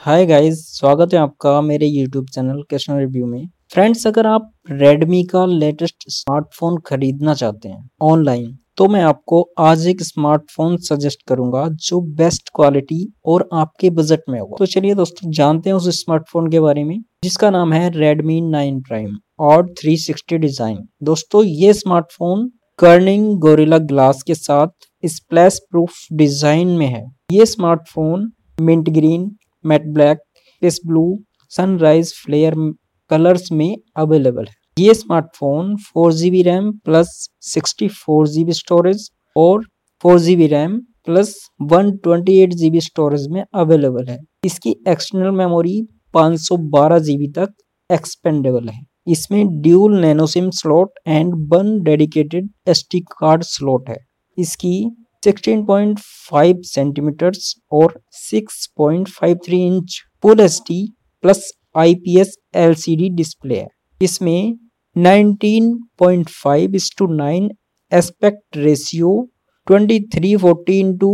Hi guys स्वागत है आपका मेरे यूट्यूब चैनल कृष्ण रिव्यू में। फ्रेंड्स अगर आप रेडमी का लेटेस्ट स्मार्टफ़ोन खरीदना चाहते हैं ऑनलाइन तो मैं आपको आज एक स्मार्टफ़ोन सजेस्ट करूँगा जो बेस्ट क्वालिटी और आपके बजट में होगा। तो चलिए दोस्तों, जानते हैं उस स्मार्टफ़ोन के बारे में, जिसका नाम है रेडमी नाइन प्राइम और 360 डिज़ाइन दोस्तों, ये स्मार्टफ़ोन कर्निंग गोरिल्ला ग्लास के साथ स्प्लैश प्रूफ डिज़ाइन में है। ये smartphone mint green matte black पिस ब्लू सनराइज फ्लेयर कलर्स में अवेलेबल है। ये smartphone four G B RAM plus sixty four G B storage और four G B RAM plus one twenty eight G B storage में available है। इसकी external memory पाँच सौ बारह जी बी तक एक्सपेंडेबल है। इसमें dual nano SIM slot and one dedicated SD card slot है। इसकी 16.5 सेंटीमीटर्स और 6.53 inch full H plus IPS LCD display है इसमें 19.5 is to nine aspect ratio 2340 into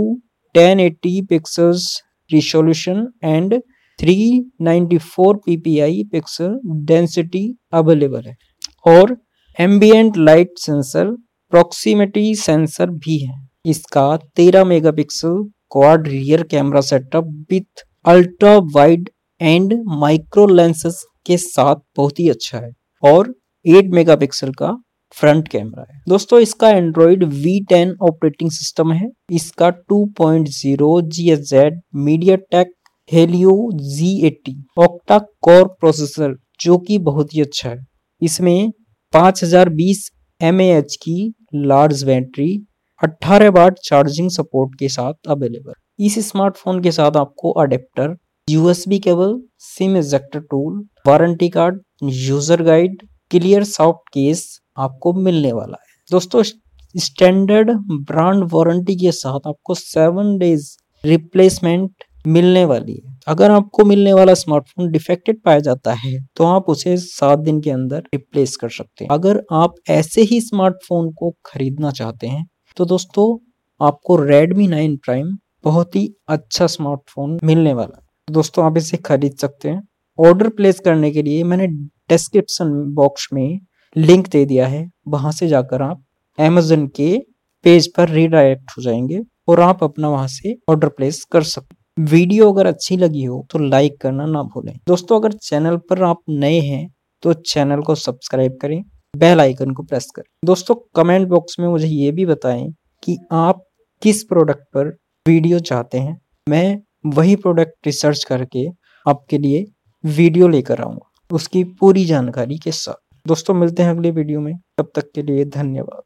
ten eighty pixels resolution and 394 ppi pixel density available है और ambient light sensor proximity sensor भी है। इसका 13 megapixel quad rear camera setup with ultra wide and micro lenses के साथ बहुत ही अच्छा है और 8 मेगापिक्सल का फ्रंट कैमरा है। दोस्तों, इसका एंड्रॉइड V10 ऑपरेटिंग सिस्टम है। इसका 2.0 point GSZ MediaTek Helio Z80 octa core processor जो कि बहुत ही अच्छा है। इसमें 5020 mAh की large battery 18 watt charging support के साथ अवेलेबल इस स्मार्टफ़ोन के साथ आपको adapter USB cable SIM ejector tool warranty card user guide clear soft case आपको मिलने वाला है। दोस्तों स्टैंडर्ड ब्रांड वारंटी के साथ आपको सेवन डेज़ रिप्लेसमेंट मिलने वाली है। अगर आपको मिलने वाला स्मार्टफ़ोन डिफेक्टेड पाया जाता है तो आप उसे सात दिन के अंदर रिप्लेस कर सकते हैं। अगर आप ऐसे ही स्मार्टफ़ोन को खरीदना चाहते हैं तो दोस्तों, आपको Redmi 9 Prime बहुत ही अच्छा स्मार्टफ़ोन मिलने वाला है। तो दोस्तों, आप इसे खरीद सकते हैं। ऑर्डर प्लेस करने के लिए मैंने डिस्क्रिप्शन बॉक्स में लिंक दे दिया है। वहाँ से जाकर आप अमेजन के पेज पर रीडायरेक्ट हो जाएँगे और आप अपना वहाँ से ऑर्डर प्लेस कर सकते वीडियो अगर अच्छी लगी हो तो लाइक करना ना भूलें। दोस्तों, अगर चैनल पर आप नए हैं तो चैनल को सब्सक्राइब करें। बेल आइकन को प्रेस करें। दोस्तों कमेंट बॉक्स में मुझे ये भी बताएँ कि आप किस प्रोडक्ट पर वीडियो चाहते हैं। मैं वही प्रोडक्ट रिसर्च करके आपके लिए वीडियो लेकर आऊँगा। उसकी पूरी जानकारी के साथ। दोस्तों, मिलते हैं अगले वीडियो में। तब तक के लिए धन्यवाद।